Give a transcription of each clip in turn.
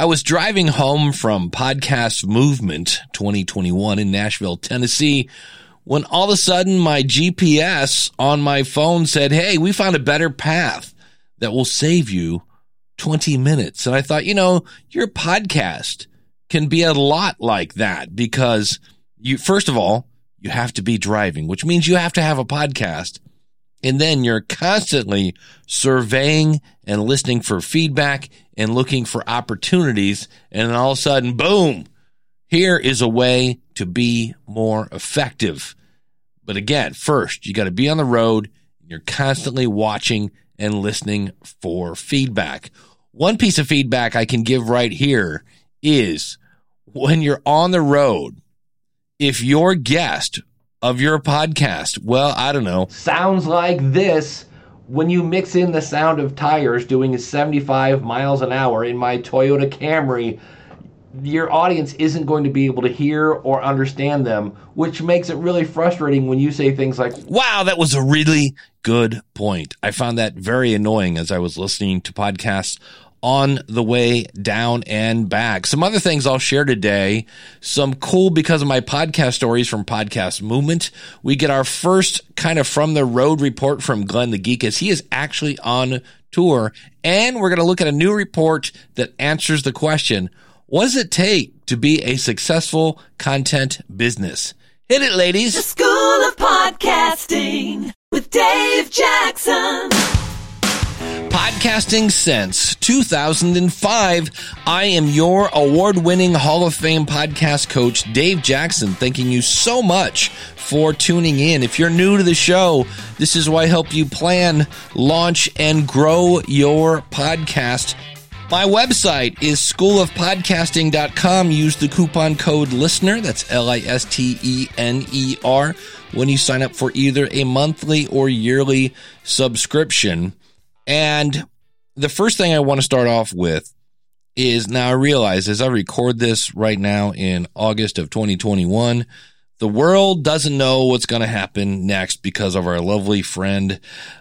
I was driving home from Podcast Movement 2021 in Nashville, Tennessee, when all of a sudden my GPS on my phone said, Hey, we found a better path that will save you 20 minutes. And I thought, you know, your podcast can be a lot like that because you, first of all, you have to be driving, which means you have to have a podcast. And then you're constantly surveying and listening for feedback and looking for opportunities. And then all of a sudden, boom, here is a way to be more effective. But again, first, you got to be on the road. You're constantly watching and listening for feedback. One piece of feedback I can give right here is when you're on the road, if your guest of your podcast, well, I don't know, sounds like this when you mix in the sound of tires doing 75 miles an hour in my Toyota Camry, your audience isn't going to be able to hear or understand them, which makes it really frustrating when you say things like, Wow, that was a really good point. I found that very annoying as I was listening to podcasts on the way down and back. Some other things I'll share today. Some cool because of my podcast stories from Podcast Movement. We get our first kind of from the road report from Glenn the Geek as he is actually on tour. And we're going to look at a new report that answers the question, what does it take to be a successful content business? Hit it, ladies. The School of Podcasting with Dave Jackson. Podcasting since 2005. I am your award winning Hall of Fame podcast coach, Dave Jackson. Thanking you so much for tuning in. If you're new to the show, this is why I help you plan, launch, and grow your podcast. My website is schoolofpodcasting.com. Use the coupon code LISTENER, that's L I S T E N E R, when you sign up for either a monthly or yearly subscription. And the first thing I want to start off with is now I realize as I record this right now in August of 2021, the world doesn't know what's going to happen next because of our lovely friend,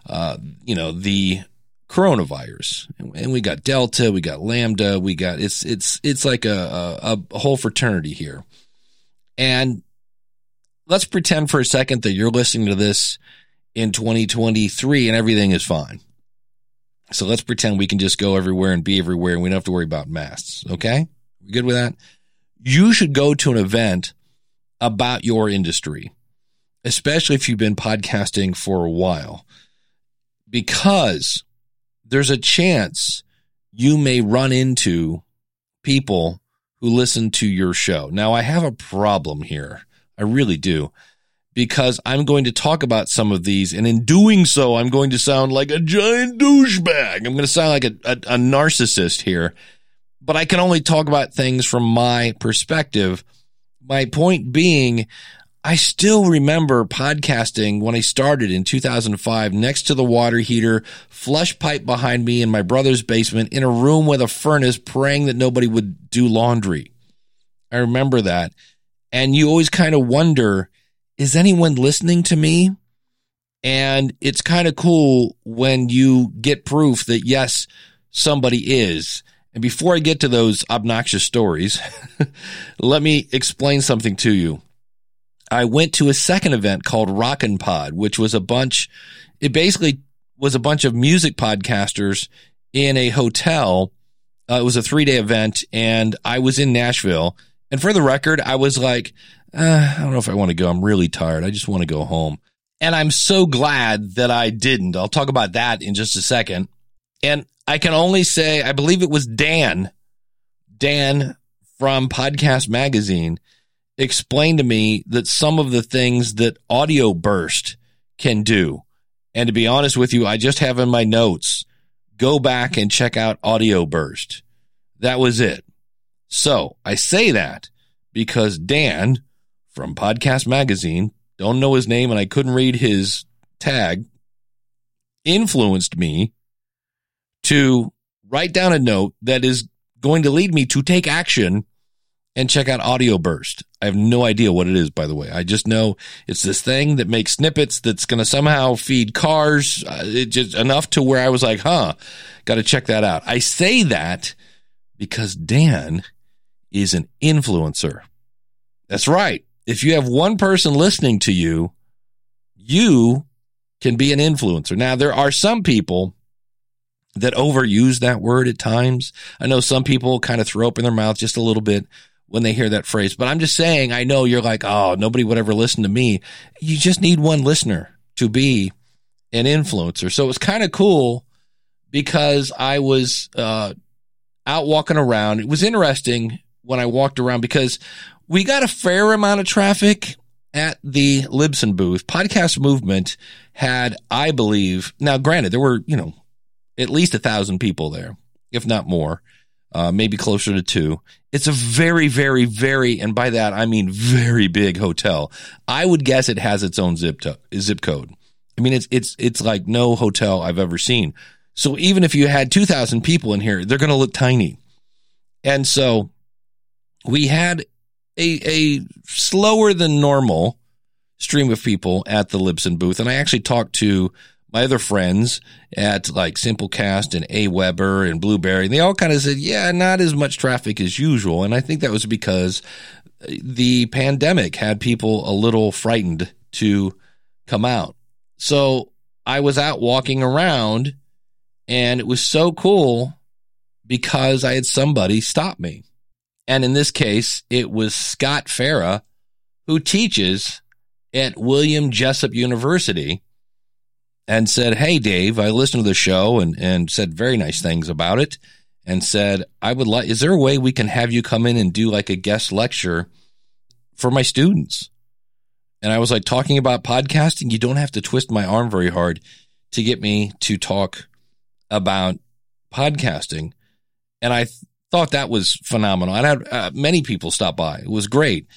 uh, you know, the coronavirus. And we got Delta, we got Lambda, we got, it's, it's, it's like a, a, a whole fraternity here. And let's pretend for a second that you're listening to this in 2023 and everything is fine. So let's pretend we can just go everywhere and be everywhere and we don't have to worry about masks. Okay. We good with that? You should go to an event about your industry, especially if you've been podcasting for a while, because there's a chance you may run into people who listen to your show. Now I have a problem here. I really do because I'm going to talk about some of these. And in doing so, I'm going to sound like a giant douchebag. I'm going to sound like a, a, a narcissist here, but I can only talk about things from my perspective. My point being, I still remember podcasting when I started in 2005 next to the water heater, flush pipe behind me in my brother's basement in a room with a furnace praying that nobody would do laundry. I remember that. And you always kind of wonder, is anyone listening to me? And it's kind of cool when you get proof that yes, somebody is. And before I get to those obnoxious stories, let me explain something to you. I went to a second event called Rockin' Pod, which was a bunch, it basically was a bunch of music podcasters in a hotel. Uh, it was a three day event and I was in Nashville. And for the record, I was like, uh, I don't know if I want to go. I'm really tired. I just want to go home. And I'm so glad that I didn't. I'll talk about that in just a second. And I can only say, I believe it was Dan, Dan from Podcast Magazine explained to me that some of the things that Audioburst can do. And to be honest with you, I just have in my notes, go back and check out Audioburst. That was it. So I say that because Dan from Podcast Magazine, don't know his name and I couldn't read his tag, influenced me to write down a note that is going to lead me to take action and check out Audioburst. I have no idea what it is, by the way. I just know it's this thing that makes snippets that's going to somehow feed cars. Uh, it just enough to where I was like, huh, got to check that out. I say that because Dan is an influencer. That's right. If you have one person listening to you, you can be an influencer. Now, there are some people that overuse that word at times. I know some people kind of throw up in their mouth just a little bit when they hear that phrase, but I'm just saying, I know you're like, oh, nobody would ever listen to me. You just need one listener to be an influencer. So it was kind of cool because I was uh, out walking around. It was interesting when I walked around because we got a fair amount of traffic at the Libsyn booth. Podcast Movement had, I believe, now granted, there were, you know, at least a thousand people there, if not more, uh, maybe closer to two. It's a very, very, very, and by that I mean very big hotel. I would guess it has its own zip to- zip code. I mean, it's it's it's like no hotel I've ever seen. So even if you had two thousand people in here, they're going to look tiny. And so we had a a slower than normal stream of people at the Libsyn booth, and I actually talked to my other friends at like Simplecast and AWeber and Blubrry. and they all kind of said, yeah, not as much traffic as usual. And I think that was because the pandemic had people a little frightened to come out. So I was out walking around and it was so cool because I had somebody stop me. And in this case, it was Scott Farah who teaches at William Jessup University and said, Hey, Dave, I listened to the show and, and said very nice things about it and said, I would like, is there a way we can have you come in and do like a guest lecture for my students? And I was like, talking about podcasting, you don't have to twist my arm very hard to get me to talk about podcasting. And I thought that was phenomenal. I had uh, many people stop by. It was great.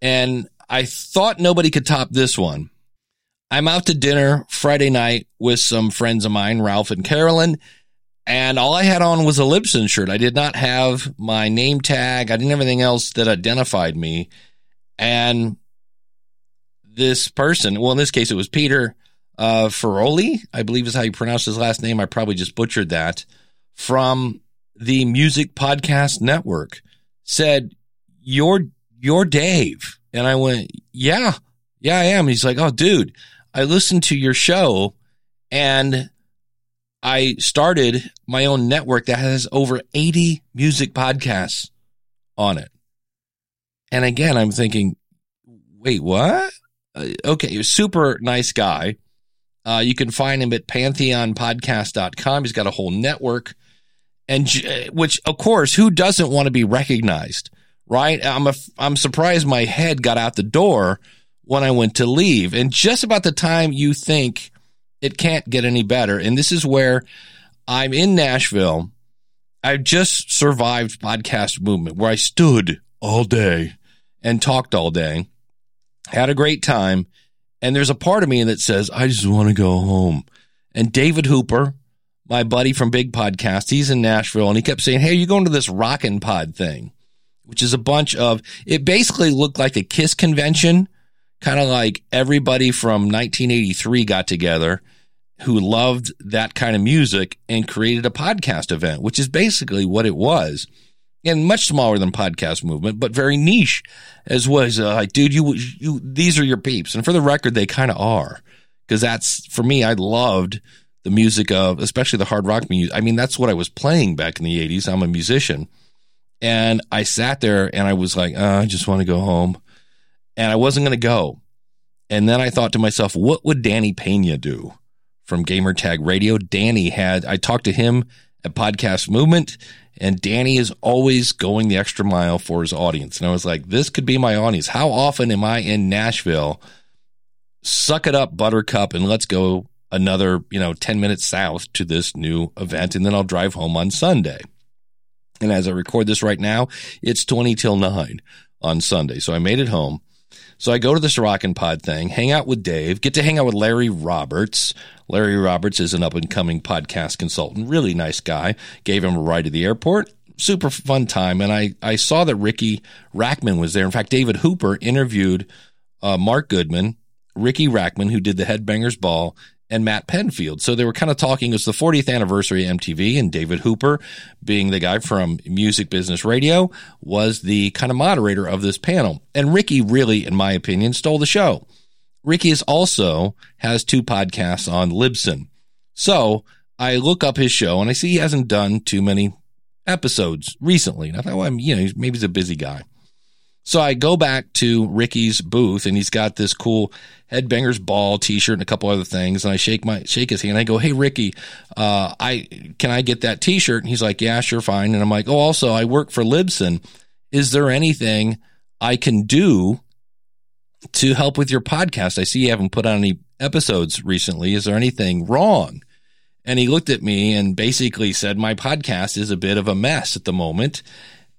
And I thought nobody could top this one. I'm out to dinner Friday night with some friends of mine, Ralph and Carolyn, and all I had on was a Libsyn shirt. I did not have my name tag. I didn't have anything else that identified me. And this person, well, in this case, it was Peter uh, Ferioli, I believe is how you pronounce his last name. I probably just butchered that from the Music Podcast Network said, "You're you're Dave," and I went, "Yeah, yeah, I am." He's like, "Oh, dude, I listened to your show, and I started my own network that has over eighty music podcasts on it." And again, I'm thinking, "Wait, what?" Uh, okay, super nice guy. Uh, you can find him at pantheonpodcast.com. He's got a whole network and uh, which of course who doesn't want to be recognized right? I'm a, i'm surprised my head got out the door when i went to leave. And just about the time you think it can't get any better and this is where i'm in nashville i've just survived podcast movement where i stood all day and talked all day had a great time and there's a part of me that says i just want to go home. And david hooper my buddy from Big Podcast. He's in Nashville and he kept saying, Hey, are you going to this Rockin' Pod thing? Which is a bunch of, it basically looked like a Kiss convention, kind of like everybody from 1983 got together who loved that kind of music and created a podcast event, which is basically what it was. And much smaller than podcast movement, but very niche as was uh, like, dude, you, you, these are your peeps. And for the record, they kind of are. Cause that's for me, I loved the music of, especially the hard rock music. I mean, that's what I was playing back in the 80s. I'm a musician. And I sat there and I was like, oh, I just want to go home. And I wasn't going to go. And then I thought to myself, what would Danny Pena do from Gamertag Radio? Danny had, I talked to him at Podcast Movement, and Danny is always going the extra mile for his audience. And I was like, this could be my audience. How often am I in Nashville? Suck it up, Buttercup, and let's go another, you know, 10 minutes south to this new event. And then I'll drive home on Sunday. And as I record this right now, it's 20 till 9 on Sunday. So I made it home. So I go to this Rockin' Pod thing, hang out with Dave, get to hang out with Larry Roberts. Larry Roberts is an up and coming podcast consultant, really nice guy. Gave him a ride to the airport. Super fun time. And I, I saw that Riki Rachtman was there. In fact, David Hooper interviewed uh, Mark Goodman, Riki Rachtman, who did the Headbangers Ball, and Matt Pinfield. So they were kind of talking. It was the 40th anniversary of MTV, and David Hooper, being the guy from Music Business Radio, was the kind of moderator of this panel. And Riki really, in my opinion, stole the show. Riki is also has two podcasts on Libsyn. So I look up his show and I see he hasn't done too many episodes recently. And I thought, well, I'm, you know, maybe he's a busy guy. So I go back to Riki's booth and he's got this cool Headbangers Ball t-shirt and a couple other things. And I shake my, shake his hand. I go, Hey, Riki, uh, I, can I get that t-shirt? And he's like, yeah, sure. Fine. And I'm like, Oh, also I work for Libsyn. Is there anything I can do to help with your podcast? I see you haven't put on any episodes recently. Is there anything wrong? And he looked at me and basically said, my podcast is a bit of a mess at the moment.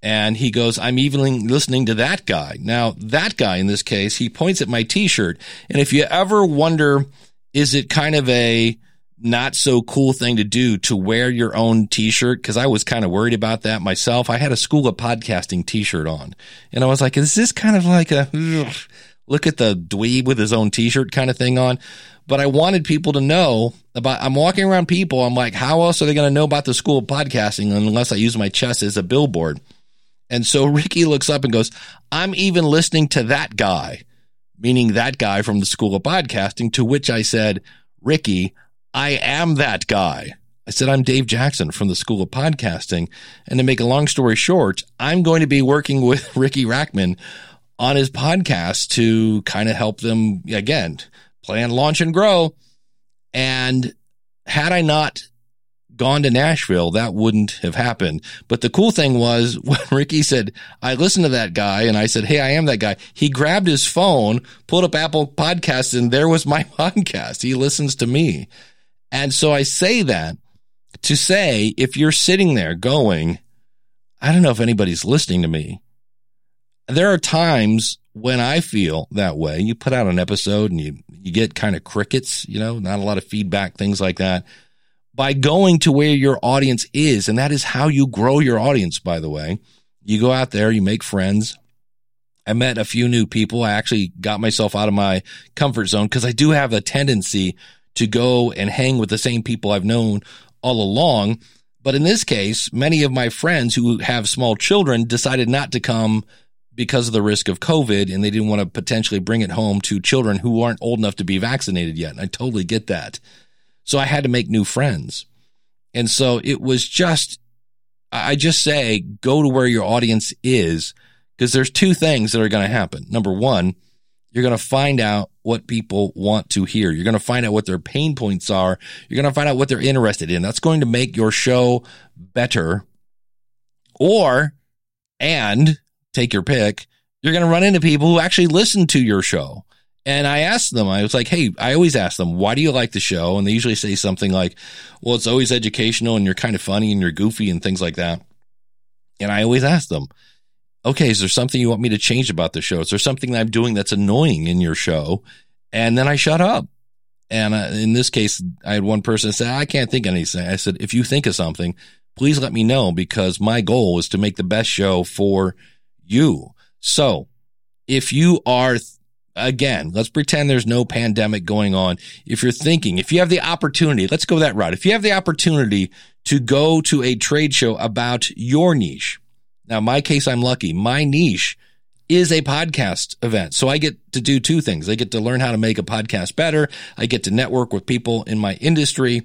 And he goes, I'm even listening to that guy. Now, that guy in this case, he points at my t-shirt. And if you ever wonder, is it kind of a not so cool thing to do to wear your own t-shirt? Cause I was kind of worried about that myself. I had a school of podcasting t-shirt on and I was like, is this kind of like a ugh, look at the dweeb with his own t-shirt kind of thing on? But I wanted people to know about, I'm walking around people. I'm like, how else are they going to know about the school of podcasting unless I use my chest as a billboard? And so Riki looks up and goes, I'm even listening to that guy, meaning that guy from the School of Podcasting, to which I said, Riki, I am that guy. I said, I'm Dave Jackson from the School of Podcasting. And to make a long story short, I'm going to be working with Riki Rachtman on his podcast to kind of help them again, plan, launch and grow. And had I not gone to Nashville, that wouldn't have happened. But the cool thing was when Riki said, I listened to that guy and I said, Hey, I am that guy. He grabbed his phone, pulled up Apple podcasts and there was my podcast. He listens to me. And so I say that to say, if you're sitting there going, I don't know if anybody's listening to me. There are times when I feel that way. You put out an episode and you, you get kind of crickets, you know, not a lot of feedback, things like that by going to where your audience is. And that is how you grow your audience, by the way. You go out there, you make friends. I met a few new people. I actually got myself out of my comfort zone because I do have a tendency to go and hang with the same people I've known all along. But in this case, many of my friends who have small children decided not to come because of the risk of COVID and they didn't want to potentially bring it home to children who aren't old enough to be vaccinated yet. And I totally get that. So I had to make new friends. And so it was just, I just say, go to where your audience is because there's two things that are going to happen. Number one, you're going to find out what people want to hear. You're going to find out what their pain points are. You're going to find out what they're interested in. That's going to make your show better. Or, and take your pick, you're going to run into people who actually listen to your show. And I asked them, I was like, Hey, I always ask them, why do you like the show? And they usually say something like, well, it's always educational and you're kind of funny and you're goofy and things like that. And I always ask them, okay, is there something you want me to change about the show? Is there something that I'm doing that's annoying in your show? And then I shut up. And uh, in this case, I had one person say, I can't think of anything. I said, if you think of something, please let me know because my goal is to make the best show for you. So if you are again, let's pretend there's no pandemic going on. If you're thinking, if you have the opportunity, let's go that route. If you have the opportunity to go to a trade show about your niche. Now, my case, I'm lucky. My niche is a podcast event. So I get to do two things. I get to learn how to make a podcast better. I get to network with people in my industry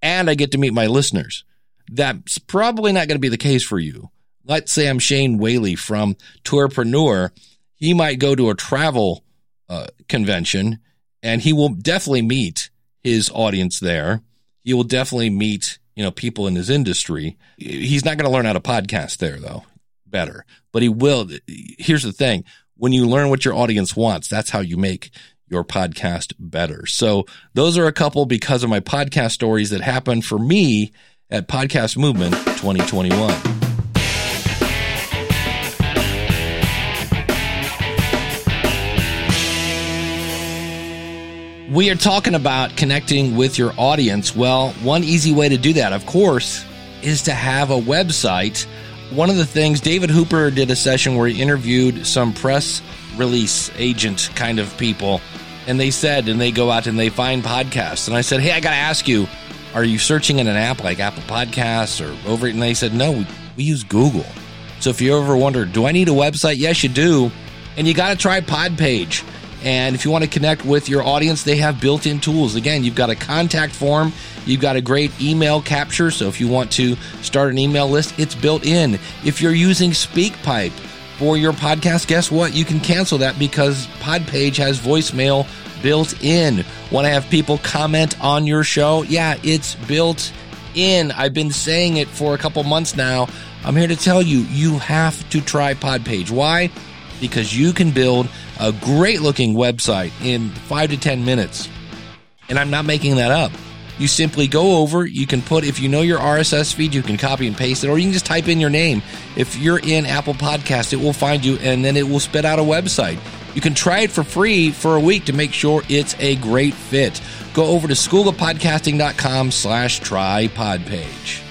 and I get to meet my listeners. That's probably not going to be the case for you. Let's say I'm Shane Whaley from Tourpreneur. He might go to a travel uh, convention, and he will definitely meet his audience there. He will definitely meet you know people in his industry. He's not going to learn how to podcast there though. Better, but he will. Here's the thing: when you learn what your audience wants, that's how you make your podcast better. So those are a couple because of my podcast stories that happened for me at Podcast Movement 2021. We are talking about connecting with your audience. Well, one easy way to do that, of course, is to have a website. One of the things, David Hooper did a session where he interviewed some press release agent kind of people And they said, and they go out and they find podcasts. And I said, hey, I got to ask you, are you searching in an app like Apple Podcasts or over? And they said, no, we, we use Google. So if you ever wonder, do I need a website? Yes, you do. And you got to try Podpage. And if you want to connect with your audience, they have built in tools. Again, you've got a contact form, you've got a great email capture. So if you want to start an email list, it's built in. If you're using SpeakPipe for your podcast, guess what? You can cancel that because Podpage has voicemail built in. Want to have people comment on your show? Yeah, it's built in. I've been saying it for a couple months now. I'm here to tell you, you have to try Podpage. Why? Because you can build a great looking website in five to 10 minutes. And I'm not making that up. You simply go over, you can put, if you know your RSS feed, you can copy and paste it, or you can just type in your name. If you're in Apple Podcast, it will find you and then it will spit out a website. You can try it for free for a week to make sure it's a great fit. Go over to schoolofpodcasting.com slash try podpage.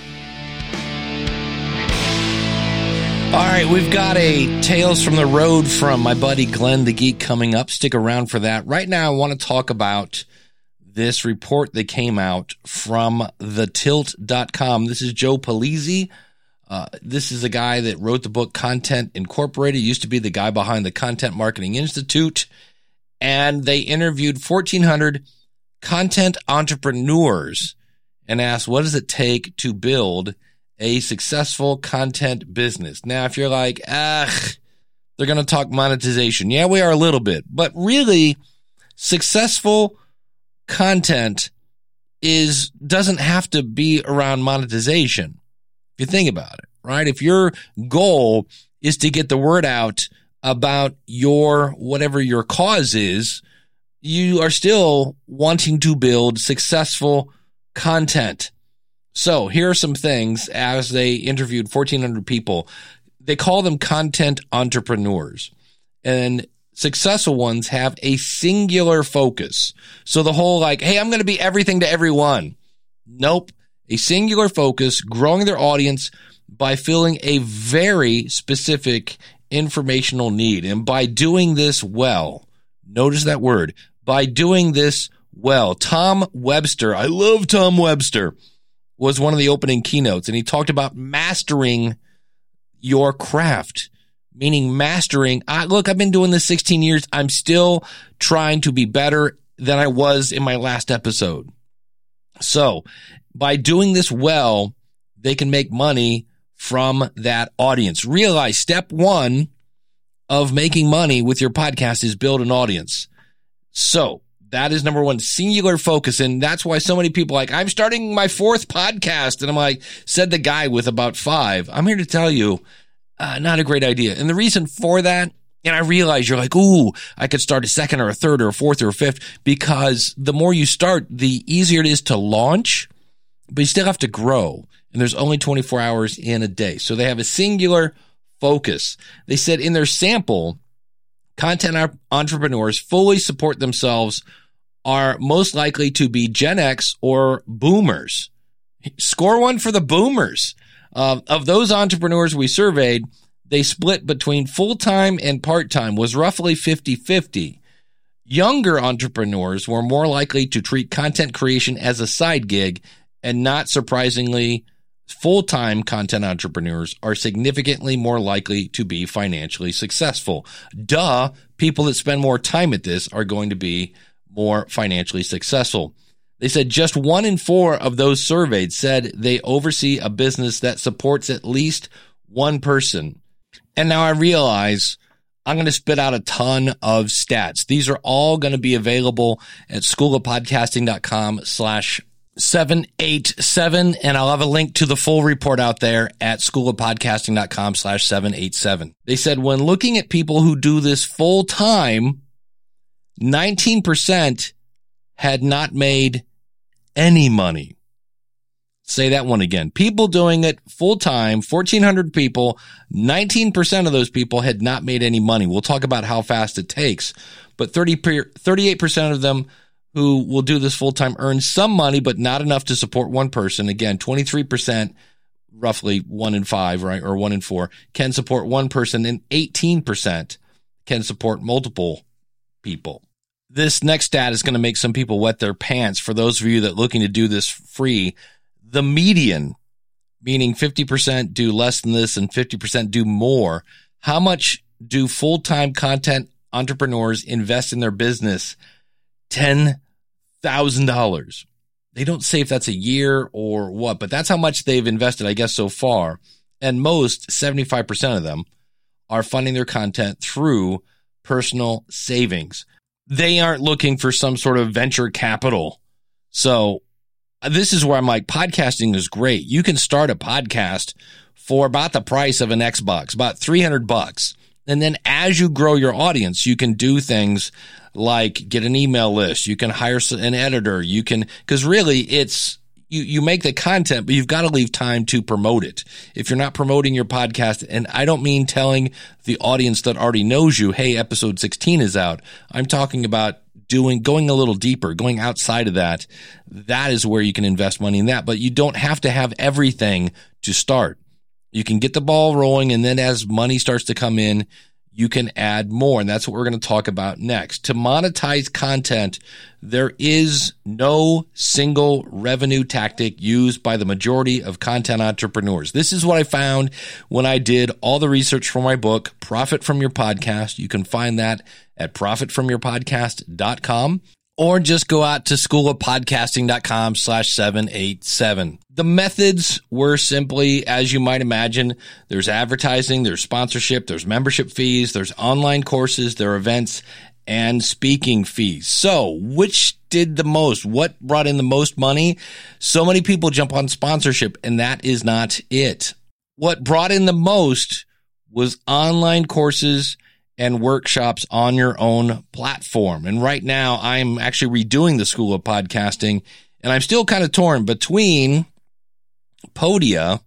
All right, we've got a Tales from the Road from my buddy Glenn the Geek coming up. Stick around for that. Right now, I want to talk about this report that came out from thetilt.com. This is Joe Pulizzi. Uh, this is a guy that wrote the book Content Incorporated, used to be the guy behind the Content Marketing Institute. And they interviewed 1,400 content entrepreneurs and asked, what does it take to build a successful content business. Now, if you're like, ah, they're going to talk monetization. Yeah, we are a little bit, but really successful content is doesn't have to be around monetization. If you think about it, right? If your goal is to get the word out about your whatever your cause is, you are still wanting to build successful content. So here are some things as they interviewed 1400 people. They call them content entrepreneurs and successful ones have a singular focus. So the whole like, Hey, I'm going to be everything to everyone. Nope. A singular focus, growing their audience by filling a very specific informational need. And by doing this well, notice that word, by doing this well, Tom Webster, I love Tom Webster was one of the opening keynotes and he talked about mastering your craft, meaning mastering. I, look, I've been doing this 16 years. I'm still trying to be better than I was in my last episode. So by doing this well, they can make money from that audience. Realize step one of making money with your podcast is build an audience. So that is number one, singular focus. And that's why so many people like, I'm starting my fourth podcast. And I'm like, said the guy with about five. I'm here to tell you, uh, not a great idea. And the reason for that, and I realize you're like, ooh, I could start a second or a third or a fourth or a fifth because the more you start, the easier it is to launch, but you still have to grow. And there's only 24 hours in a day. So they have a singular focus. They said in their sample, content entrepreneurs fully support themselves are most likely to be Gen X or boomers. Score one for the boomers. Uh, of those entrepreneurs we surveyed, they split between full time and part time, was roughly 50 50. Younger entrepreneurs were more likely to treat content creation as a side gig, and not surprisingly, full time content entrepreneurs are significantly more likely to be financially successful. Duh, people that spend more time at this are going to be more financially successful. They said just one in four of those surveyed said they oversee a business that supports at least one person. And now I realize I'm going to spit out a ton of stats. These are all going to be available at schoolofpodcasting.com slash 787. And I'll have a link to the full report out there at schoolofpodcasting.com slash 787. They said when looking at people who do this full time, 19% had not made any money. Say that one again. People doing it full time, 1400 people, 19% of those people had not made any money. We'll talk about how fast it takes, but 30, 38% of them who will do this full time earn some money, but not enough to support one person. Again, 23%, roughly one in five, right? Or one in four can support one person and 18% can support multiple people. This next stat is going to make some people wet their pants. For those of you that looking to do this free, the median, meaning 50% do less than this and 50% do more. How much do full-time content entrepreneurs invest in their business? $10,000. They don't say if that's a year or what, but that's how much they've invested, I guess, so far. And most, 75% of them, are funding their content through personal savings. They aren't looking for some sort of venture capital. So this is where I'm like, podcasting is great. You can start a podcast for about the price of an Xbox, about 300 bucks. And then as you grow your audience, you can do things like get an email list. You can hire an editor. You can, cause really it's, you, you make the content, but you've got to leave time to promote it. If you're not promoting your podcast, and I don't mean telling the audience that already knows you, Hey, episode 16 is out. I'm talking about doing, going a little deeper, going outside of that. That is where you can invest money in that, but you don't have to have everything to start. You can get the ball rolling and then as money starts to come in, you can add more. And that's what we're going to talk about next. To monetize content, there is no single revenue tactic used by the majority of content entrepreneurs. This is what I found when I did all the research for my book, Profit from Your Podcast. You can find that at profitfromyourpodcast.com or just go out to schoolofpodcasting.com slash 787. The methods were simply, as you might imagine, there's advertising, there's sponsorship, there's membership fees, there's online courses, there are events, and speaking fees. So, which did the most? What brought in the most money? So many people jump on sponsorship, and that is not it. What brought in the most was online courses and workshops on your own platform. And right now I'm actually redoing the School of Podcasting and I'm still kind of torn between Podia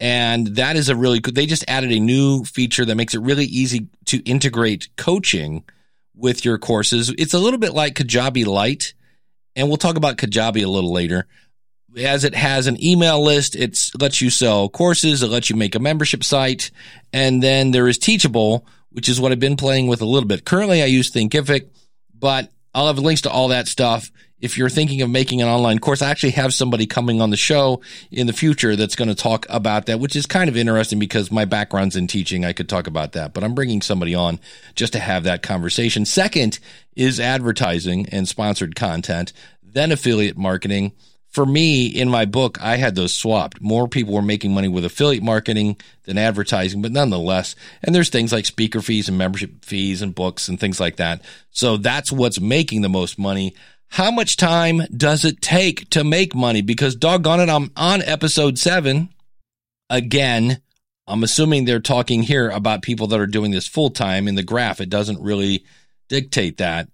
and that is a really good, they just added a new feature that makes it really easy to integrate coaching with your courses. It's a little bit like Kajabi Lite and we'll talk about Kajabi a little later as it has an email list, it lets you sell courses, it lets you make a membership site, and then there is Teachable, which is what I've been playing with a little bit. Currently, I use Thinkific, but I'll have links to all that stuff. If you're thinking of making an online course, I actually have somebody coming on the show in the future that's going to talk about that, which is kind of interesting because my background's in teaching. I could talk about that, but I'm bringing somebody on just to have that conversation. Second is advertising and sponsored content, then affiliate marketing for me in my book, I had those swapped. More people were making money with affiliate marketing than advertising, but nonetheless, and there's things like speaker fees and membership fees and books and things like that. So that's what's making the most money. How much time does it take to make money? Because doggone it, I'm on episode seven. Again, I'm assuming they're talking here about people that are doing this full time in the graph. It doesn't really dictate that.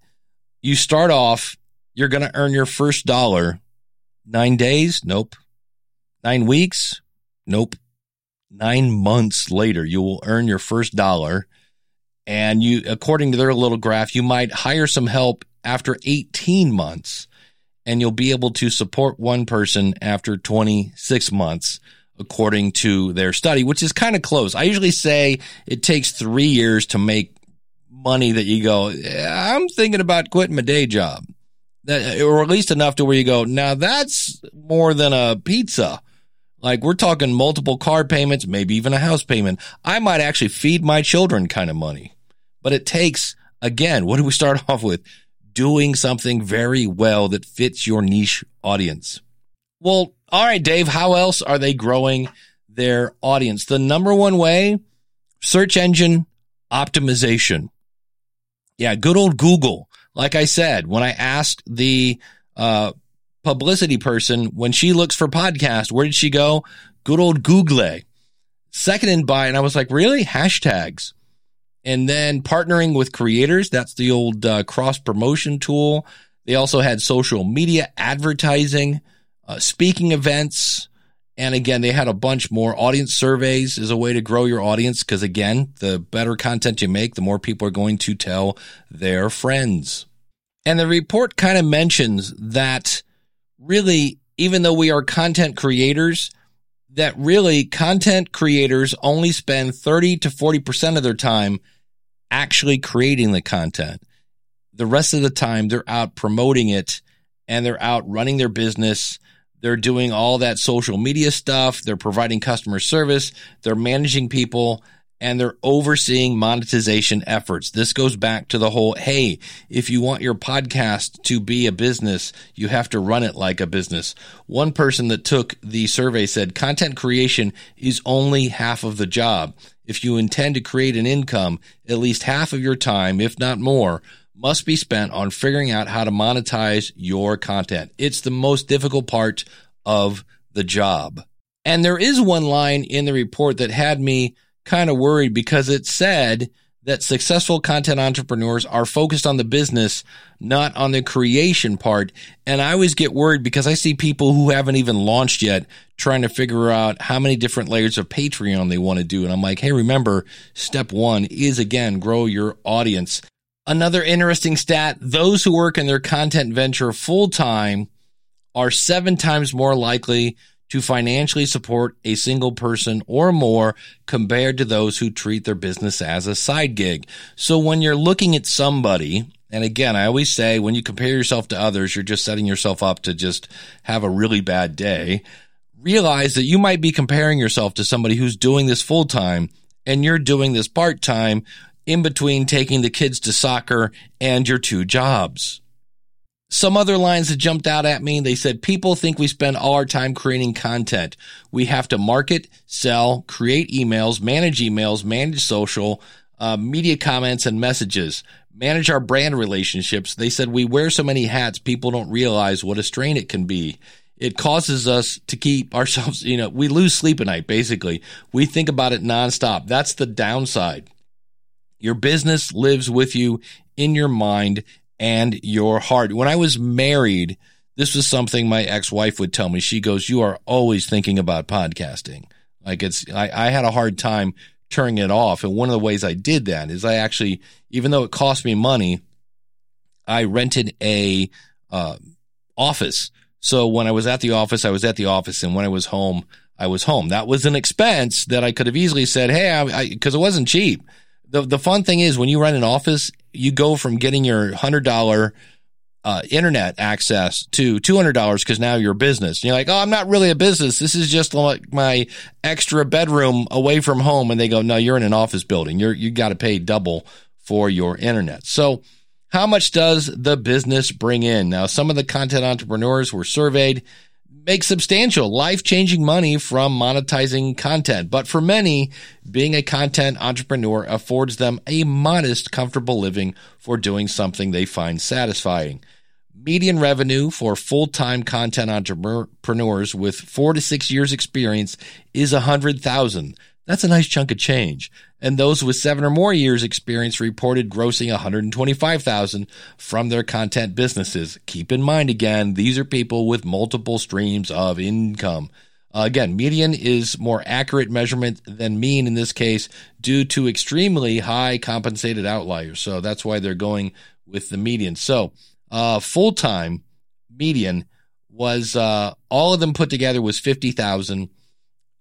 You start off, you're going to earn your first dollar Nine days? Nope. Nine weeks? Nope. Nine months later, you will earn your first dollar. And you, according to their little graph, you might hire some help after 18 months and you'll be able to support one person after 26 months according to their study, which is kind of close. I usually say it takes three years to make money that you go, I'm thinking about quitting my day job that, or at least enough to where you go, now that's more than a pizza. Like we're talking multiple car payments, maybe even a house payment. I might actually feed my children kind of money, but it takes, again, what do we start off with? Doing something very well that fits your niche audience. Well, all right, Dave, how else are they growing their audience? The number one way, search engine optimization. Yeah, good old Google like I said, when I asked the uh, publicity person when she looks for podcast, where did she go? Good old Google. Seconded by, and I was like, really? Hashtags. And then partnering with creators. That's the old uh, cross promotion tool. They also had social media advertising, uh, speaking events, and again, they had a bunch more audience surveys is a way to grow your audience. Cause again, the better content you make, the more people are going to tell their friends. And the report kind of mentions that really, even though we are content creators, that really content creators only spend 30 to 40% of their time actually creating the content. The rest of the time, they're out promoting it and they're out running their business. They're doing all that social media stuff. They're providing customer service. They're managing people and they're overseeing monetization efforts. This goes back to the whole, hey, if you want your podcast to be a business, you have to run it like a business. One person that took the survey said content creation is only half of the job. If you intend to create an income, at least half of your time, if not more, must be spent on figuring out how to monetize your content. It's the most difficult part of the job. And there is one line in the report that had me kind of worried because it said that successful content entrepreneurs are focused on the business, not on the creation part. And I always get worried because I see people who haven't even launched yet trying to figure out how many different layers of Patreon they want to do. And I'm like, hey, remember, step one is again, grow your audience. Another interesting stat those who work in their content venture full time are seven times more likely to financially support a single person or more compared to those who treat their business as a side gig. So when you're looking at somebody, and again, I always say when you compare yourself to others, you're just setting yourself up to just have a really bad day. Realize that you might be comparing yourself to somebody who's doing this full time and you're doing this part time in between taking the kids to soccer and your two jobs. Some other lines that jumped out at me, they said, people think we spend all our time creating content. We have to market, sell, create emails, manage emails, manage social, uh, media comments and messages, manage our brand relationships. They said we wear so many hats, people don't realize what a strain it can be. It causes us to keep ourselves, you know, we lose sleep at night, basically. We think about it nonstop. That's the downside. Your business lives with you in your mind and your heart. When I was married, this was something my ex-wife would tell me. She goes, you are always thinking about podcasting. Like it's, I, I had a hard time turning it off. And one of the ways I did that is I actually, even though it cost me money, I rented a, uh, office. So when I was at the office, I was at the office. And when I was home, I was home. That was an expense that I could have easily said, Hey, I, cause it wasn't cheap the the fun thing is when you rent an office, you go from getting your hundred dollar uh, internet access to two hundred dollars because now you're a business. And you're like, oh, I'm not really a business. This is just like my extra bedroom away from home. And they go, no, you're in an office building. You're you got to pay double for your internet. So. How much does the business bring in? Now, some of the content entrepreneurs were surveyed make substantial, life changing money from monetizing content. But for many, being a content entrepreneur affords them a modest, comfortable living for doing something they find satisfying. Median revenue for full time content entrepreneurs with four to six years experience is a hundred thousand. That's a nice chunk of change. And those with seven or more years experience reported grossing 125,000 from their content businesses. Keep in mind again, these are people with multiple streams of income. Uh, again, median is more accurate measurement than mean in this case due to extremely high compensated outliers. So that's why they're going with the median. So, uh, full time median was, uh, all of them put together was 50,000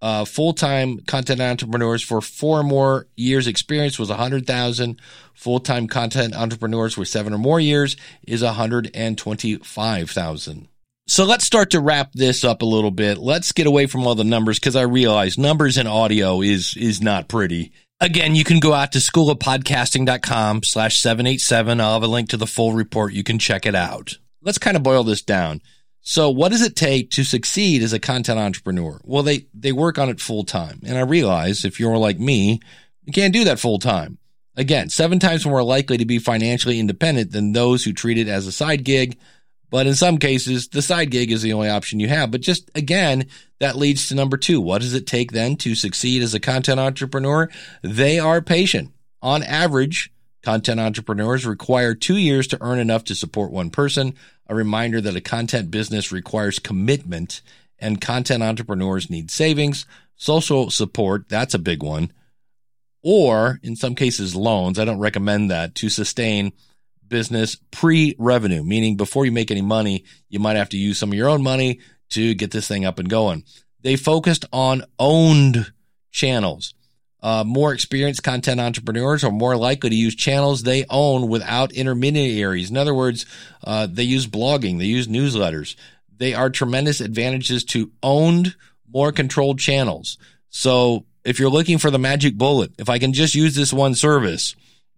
uh, full-time content entrepreneurs for four or more years experience was 100,000. Full-time content entrepreneurs with seven or more years is 125,000. So let's start to wrap this up a little bit. Let's get away from all the numbers because I realize numbers in audio is, is not pretty. Again, you can go out to schoolofpodcasting.com slash 787. I'll have a link to the full report. You can check it out. Let's kind of boil this down. So what does it take to succeed as a content entrepreneur? Well, they, they work on it full time. And I realize if you're like me, you can't do that full time. Again, seven times more likely to be financially independent than those who treat it as a side gig. But in some cases, the side gig is the only option you have. But just again, that leads to number two. What does it take then to succeed as a content entrepreneur? They are patient. On average, content entrepreneurs require two years to earn enough to support one person a reminder that a content business requires commitment and content entrepreneurs need savings, social support, that's a big one, or in some cases loans. I don't recommend that to sustain business pre revenue, meaning before you make any money, you might have to use some of your own money to get this thing up and going. They focused on owned channels. Uh, more experienced content entrepreneurs are more likely to use channels they own without intermediaries. In other words, uh, they use blogging, they use newsletters. They are tremendous advantages to owned, more controlled channels. So if you're looking for the magic bullet, if I can just use this one service,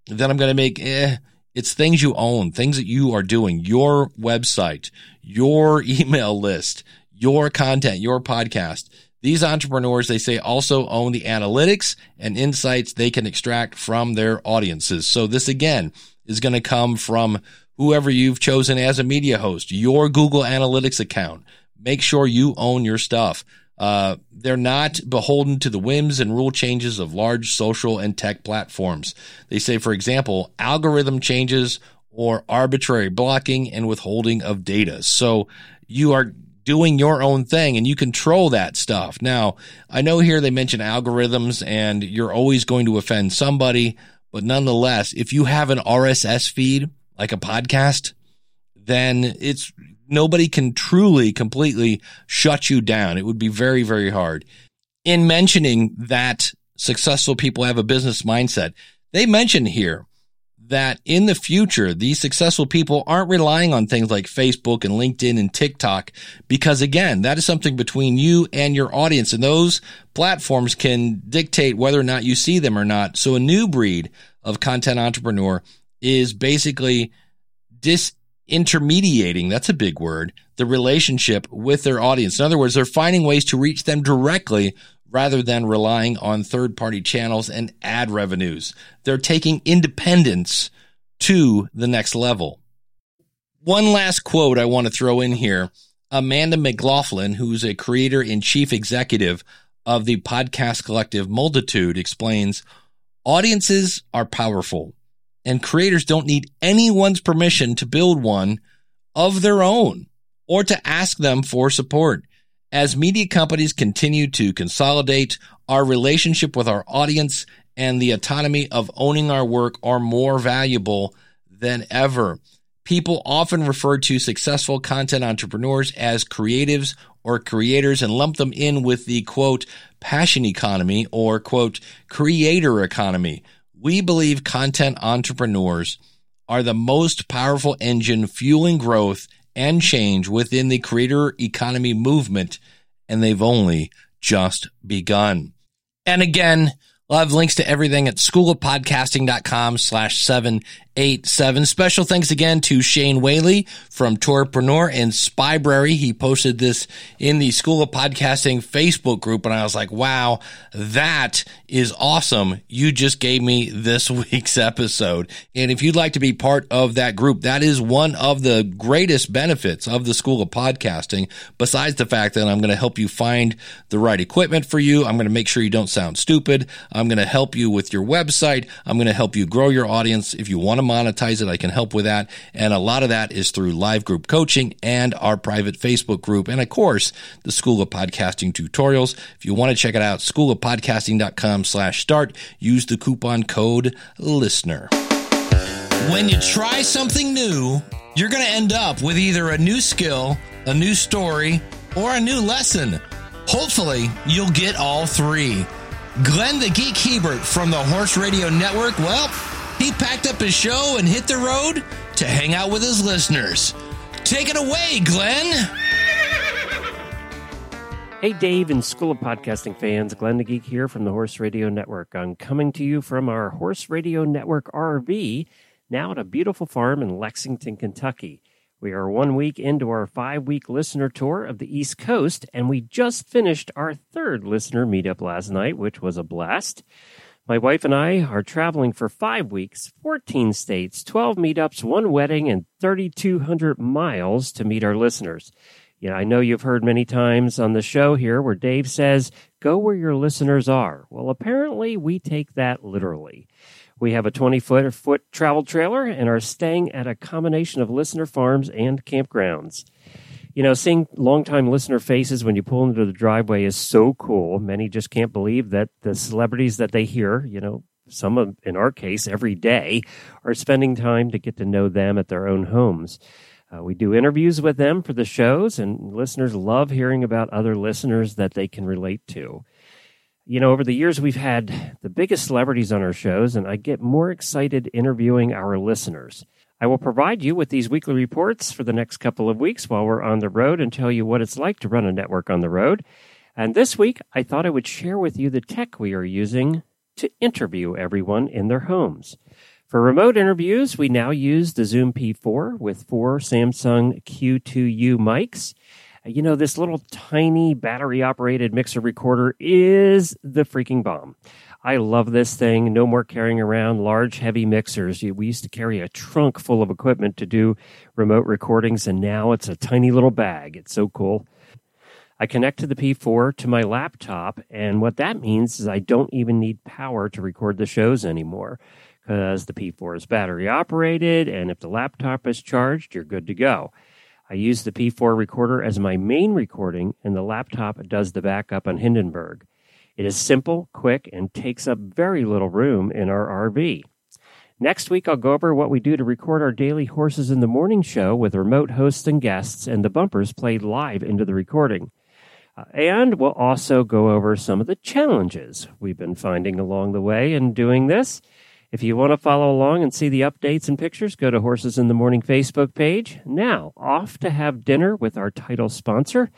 then I'm going to make, eh, it's things you own, things that you are doing, your website, your email list, your content, your podcast these entrepreneurs, they say, also own the analytics and insights they can extract from their audiences. So this again is going to come from whoever you've chosen as a media host, your Google Analytics account. Make sure you own your stuff. Uh, they're not beholden to the whims and rule changes of large social and tech platforms. They say, for example, algorithm changes or arbitrary blocking and withholding of data. So you are doing your own thing and you control that stuff. Now, I know here they mention algorithms and you're always going to offend somebody, but nonetheless, if you have an RSS feed like a podcast, then it's nobody can truly completely shut you down. It would be very, very hard. In mentioning that successful people have a business mindset, they mention here that in the future, these successful people aren't relying on things like Facebook and LinkedIn and TikTok because again, that is something between you and your audience and those platforms can dictate whether or not you see them or not. So a new breed of content entrepreneur is basically disintermediating. That's a big word. The relationship with their audience. In other words, they're finding ways to reach them directly rather than relying on third party channels and ad revenues. They're taking independence to the next level. One last quote I want to throw in here. Amanda McLaughlin, who's a creator and chief executive of the podcast collective Multitude, explains audiences are powerful and creators don't need anyone's permission to build one of their own or to ask them for support. As media companies continue to consolidate, our relationship with our audience and the autonomy of owning our work are more valuable than ever. People often refer to successful content entrepreneurs as creatives or creators and lump them in with the quote, passion economy or quote, creator economy. We believe content entrepreneurs are the most powerful engine fueling growth and change within the creator economy movement, and they've only just begun. And again, I'll have links to everything at schoolofpodcasting.com slash seven eight seven. Special thanks again to Shane Whaley from Tourpreneur and Spybrary. He posted this in the School of Podcasting Facebook group, and I was like, wow, that is awesome. You just gave me this week's episode. And if you'd like to be part of that group, that is one of the greatest benefits of the School of Podcasting, besides the fact that I'm going to help you find the right equipment for you. I'm going to make sure you don't sound stupid. I'm going to help you with your website. I'm going to help you grow your audience. If you want to monetize it, I can help with that. And a lot of that is through live group coaching and our private Facebook group. And of course, the School of Podcasting tutorials. If you want to check it out, schoolofpodcasting.com slash start. Use the coupon code listener. When you try something new, you're going to end up with either a new skill, a new story, or a new lesson. Hopefully, you'll get all three. Glenn the Geek Hebert from the Horse Radio Network, well, he packed up his show and hit the road to hang out with his listeners. Take it away, Glenn. Hey, Dave and School of Podcasting fans, Glenn the Geek here from the Horse Radio Network. I'm coming to you from our Horse Radio Network RV, now at a beautiful farm in Lexington, Kentucky. We are one week into our five week listener tour of the East Coast, and we just finished our third listener meetup last night, which was a blast. My wife and I are traveling for five weeks, 14 states, 12 meetups, one wedding, and 3,200 miles to meet our listeners. Know, I know you've heard many times on the show here where Dave says, go where your listeners are. Well, apparently we take that literally. We have a 20 foot, foot travel trailer and are staying at a combination of listener farms and campgrounds you know, seeing longtime listener faces when you pull into the driveway is so cool. Many just can't believe that the celebrities that they hear, you know, some of, in our case, every day, are spending time to get to know them at their own homes. Uh, we do interviews with them for the shows, and listeners love hearing about other listeners that they can relate to You know, over the years, we've had the biggest celebrities on our shows, and I get more excited interviewing our listeners. I will provide you with these weekly reports for the next couple of weeks while we're on the road and tell you what it's like to run a network on the road. And this week, I thought I would share with you the tech we are using to interview everyone in their homes. For remote interviews, we now use the Zoom P4 with four Samsung Q2U mics. You know, this little tiny battery operated mixer recorder is the freaking bomb. I love this thing. No more carrying around large, heavy mixers. We used to carry a trunk full of equipment to do remote recordings, and now it's a tiny little bag. It's so cool. I connect to the P4 to my laptop, and what that means is I don't even need power to record the shows anymore because the P4 is battery operated, and if the laptop is charged, you're good to go. I use the P4 recorder as my main recording, and the laptop does the backup on Hindenburg. It is simple, quick, and takes up very little room in our RV. Next week, I'll go over what we do to record our daily Horses in the Morning show with remote hosts and guests, and the bumpers played live into the recording. Uh, and we'll also go over some of the challenges we've been finding along the way in doing this. If you want to follow along and see the updates and pictures, go to Horses in the Morning Facebook page. Now, off to have dinner with our title sponsor.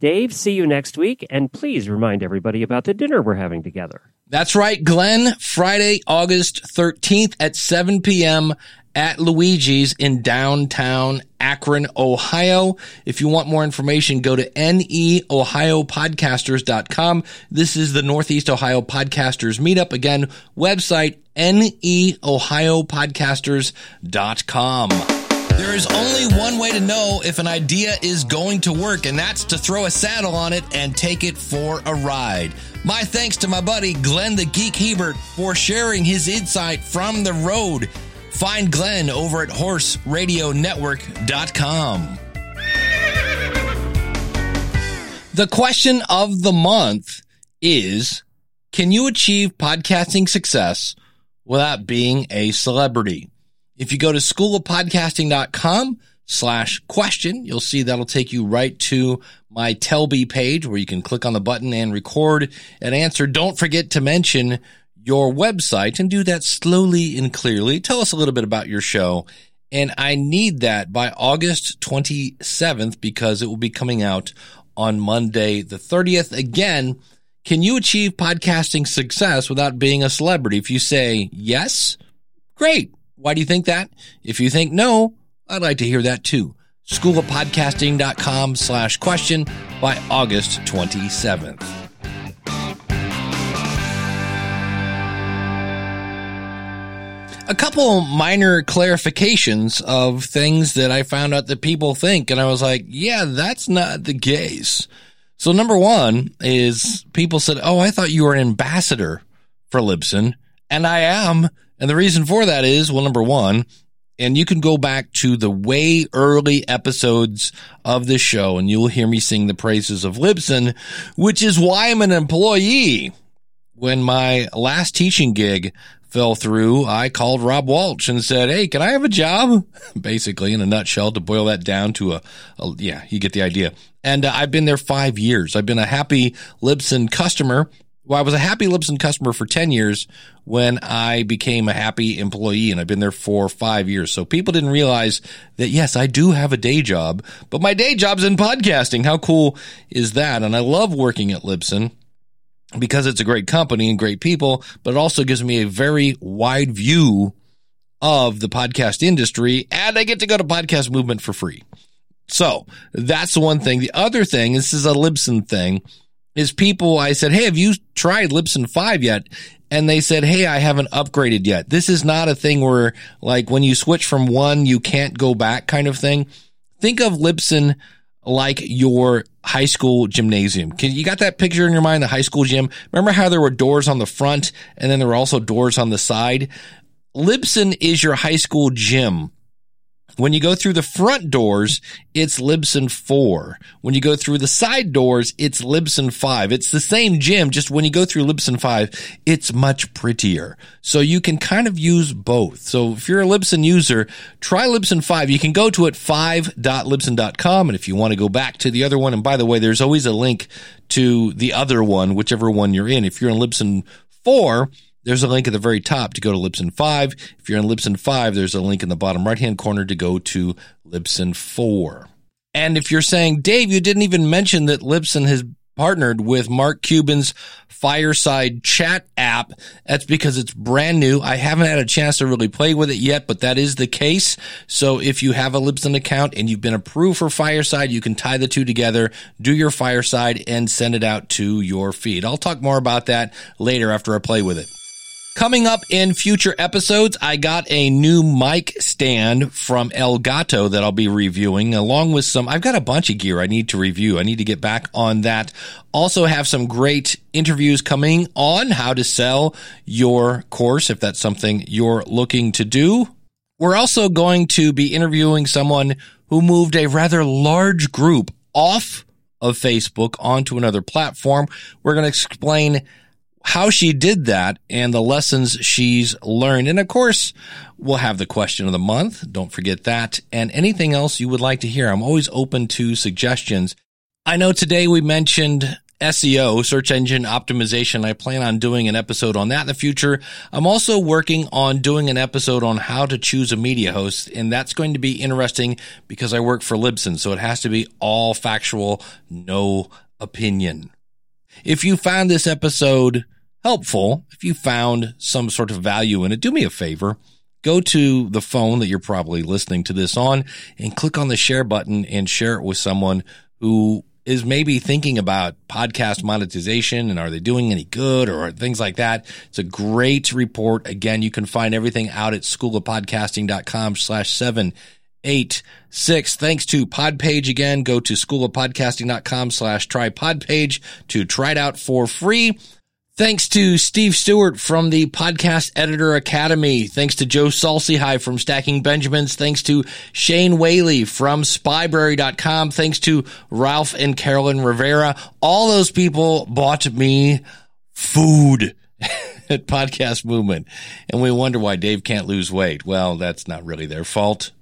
Dave, see you next week, and please remind everybody about the dinner we're having together. That's right, Glenn. Friday, August 13th at 7 p.m. at Luigi's in downtown Akron, Ohio. If you want more information, go to neohiopodcasters.com. This is the Northeast Ohio Podcasters Meetup. Again, website neohiopodcasters.com. There is only one way to know if an idea is going to work, and that's to throw a saddle on it and take it for a ride. My thanks to my buddy Glenn the Geek Hebert for sharing his insight from the road. Find Glenn over at horseradionetwork.com. The question of the month is Can you achieve podcasting success without being a celebrity? If you go to schoolofpodcasting.com slash question, you'll see that'll take you right to my Telbee page where you can click on the button and record an answer. Don't forget to mention your website and do that slowly and clearly. Tell us a little bit about your show. And I need that by August 27th because it will be coming out on Monday the 30th. Again, can you achieve podcasting success without being a celebrity? If you say yes, great. Why do you think that? If you think no, I'd like to hear that too. Schoolofpodcasting.com slash question by August 27th. A couple minor clarifications of things that I found out that people think, and I was like, yeah, that's not the case. So number one is people said, oh, I thought you were an ambassador for Libsyn, and I am. And the reason for that is, well, number one, and you can go back to the way early episodes of this show and you'll hear me sing the praises of Libsyn, which is why I'm an employee. When my last teaching gig fell through, I called Rob Walsh and said, Hey, can I have a job? Basically, in a nutshell, to boil that down to a, a yeah, you get the idea. And uh, I've been there five years. I've been a happy Libsyn customer well, I was a happy Libsyn customer for 10 years when I became a happy employee and I've been there for five years. So people didn't realize that yes, I do have a day job, but my day job's in podcasting. How cool is that? And I love working at Libsyn because it's a great company and great people, but it also gives me a very wide view of the podcast industry and I get to go to podcast movement for free. So that's the one thing. The other thing, this is a Libsyn thing is people, I said, Hey, have you tried Libsyn 5 yet? And they said, Hey, I haven't upgraded yet. This is not a thing where like when you switch from one, you can't go back kind of thing. Think of Libsyn like your high school gymnasium. Can you got that picture in your mind, the high school gym? Remember how there were doors on the front and then there were also doors on the side? Libsyn is your high school gym. When you go through the front doors, it's Libsyn 4. When you go through the side doors, it's Libsyn 5. It's the same gym, just when you go through Libsyn 5, it's much prettier. So you can kind of use both. So if you're a Libsyn user, try Libsyn 5. You can go to it 5.libsyn.com. And if you want to go back to the other one, and by the way, there's always a link to the other one, whichever one you're in. If you're in Libsyn 4, there's a link at the very top to go to Libsyn 5. If you're in Libsyn 5, there's a link in the bottom right hand corner to go to Libsyn 4. And if you're saying, Dave, you didn't even mention that Libsyn has partnered with Mark Cuban's Fireside Chat app. That's because it's brand new. I haven't had a chance to really play with it yet, but that is the case. So if you have a Libsyn account and you've been approved for Fireside, you can tie the two together, do your Fireside and send it out to your feed. I'll talk more about that later after I play with it. Coming up in future episodes, I got a new mic stand from Elgato that I'll be reviewing along with some, I've got a bunch of gear I need to review. I need to get back on that. Also have some great interviews coming on how to sell your course if that's something you're looking to do. We're also going to be interviewing someone who moved a rather large group off of Facebook onto another platform. We're going to explain how she did that and the lessons she's learned. And of course, we'll have the question of the month. Don't forget that. And anything else you would like to hear. I'm always open to suggestions. I know today we mentioned SEO, search engine optimization. I plan on doing an episode on that in the future. I'm also working on doing an episode on how to choose a media host, and that's going to be interesting because I work for Libsyn, so it has to be all factual, no opinion. If you found this episode helpful, if you found some sort of value in it, do me a favor. Go to the phone that you're probably listening to this on and click on the share button and share it with someone who is maybe thinking about podcast monetization and are they doing any good or things like that. It's a great report. Again, you can find everything out at schoolofpodcasting.com slash seven eight six. Thanks to Podpage again. Go to schoolofpodcasting.com slash try Podpage to try it out for free. Thanks to Steve Stewart from the Podcast Editor Academy. Thanks to Joe Saul-Sehy from Stacking Benjamins. Thanks to Shane Whaley from Spybrary.com. Thanks to Ralph and Carolyn Rivera. All those people bought me food at Podcast Movement. And we wonder why Dave can't lose weight. Well, that's not really their fault.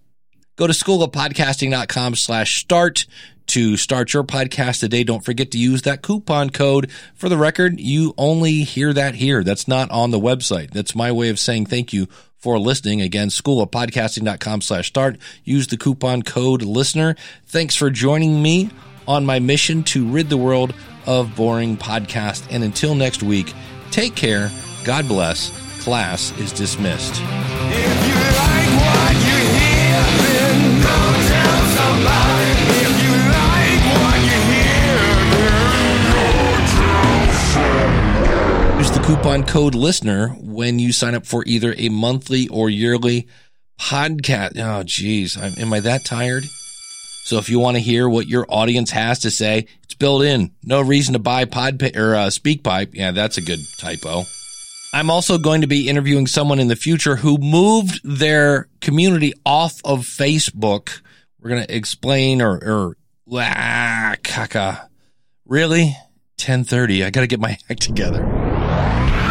Go to school of schoolofpodcasting.com slash start to start your podcast today. Don't forget to use that coupon code. For the record, you only hear that here. That's not on the website. That's my way of saying thank you for listening. Again, school of podcasting.com slash start. Use the coupon code listener. Thanks for joining me on my mission to rid the world of boring podcast. And until next week, take care. God bless. Class is dismissed. Coupon code listener when you sign up for either a monthly or yearly podcast. Oh, geez. I'm, am I that tired? So if you want to hear what your audience has to say, it's built in. No reason to buy pod or uh, SpeakPipe. Yeah, that's a good typo. I'm also going to be interviewing someone in the future who moved their community off of Facebook. We're going to explain or, or, ah, caca. Really? 1030. I got to get my act together. Bye.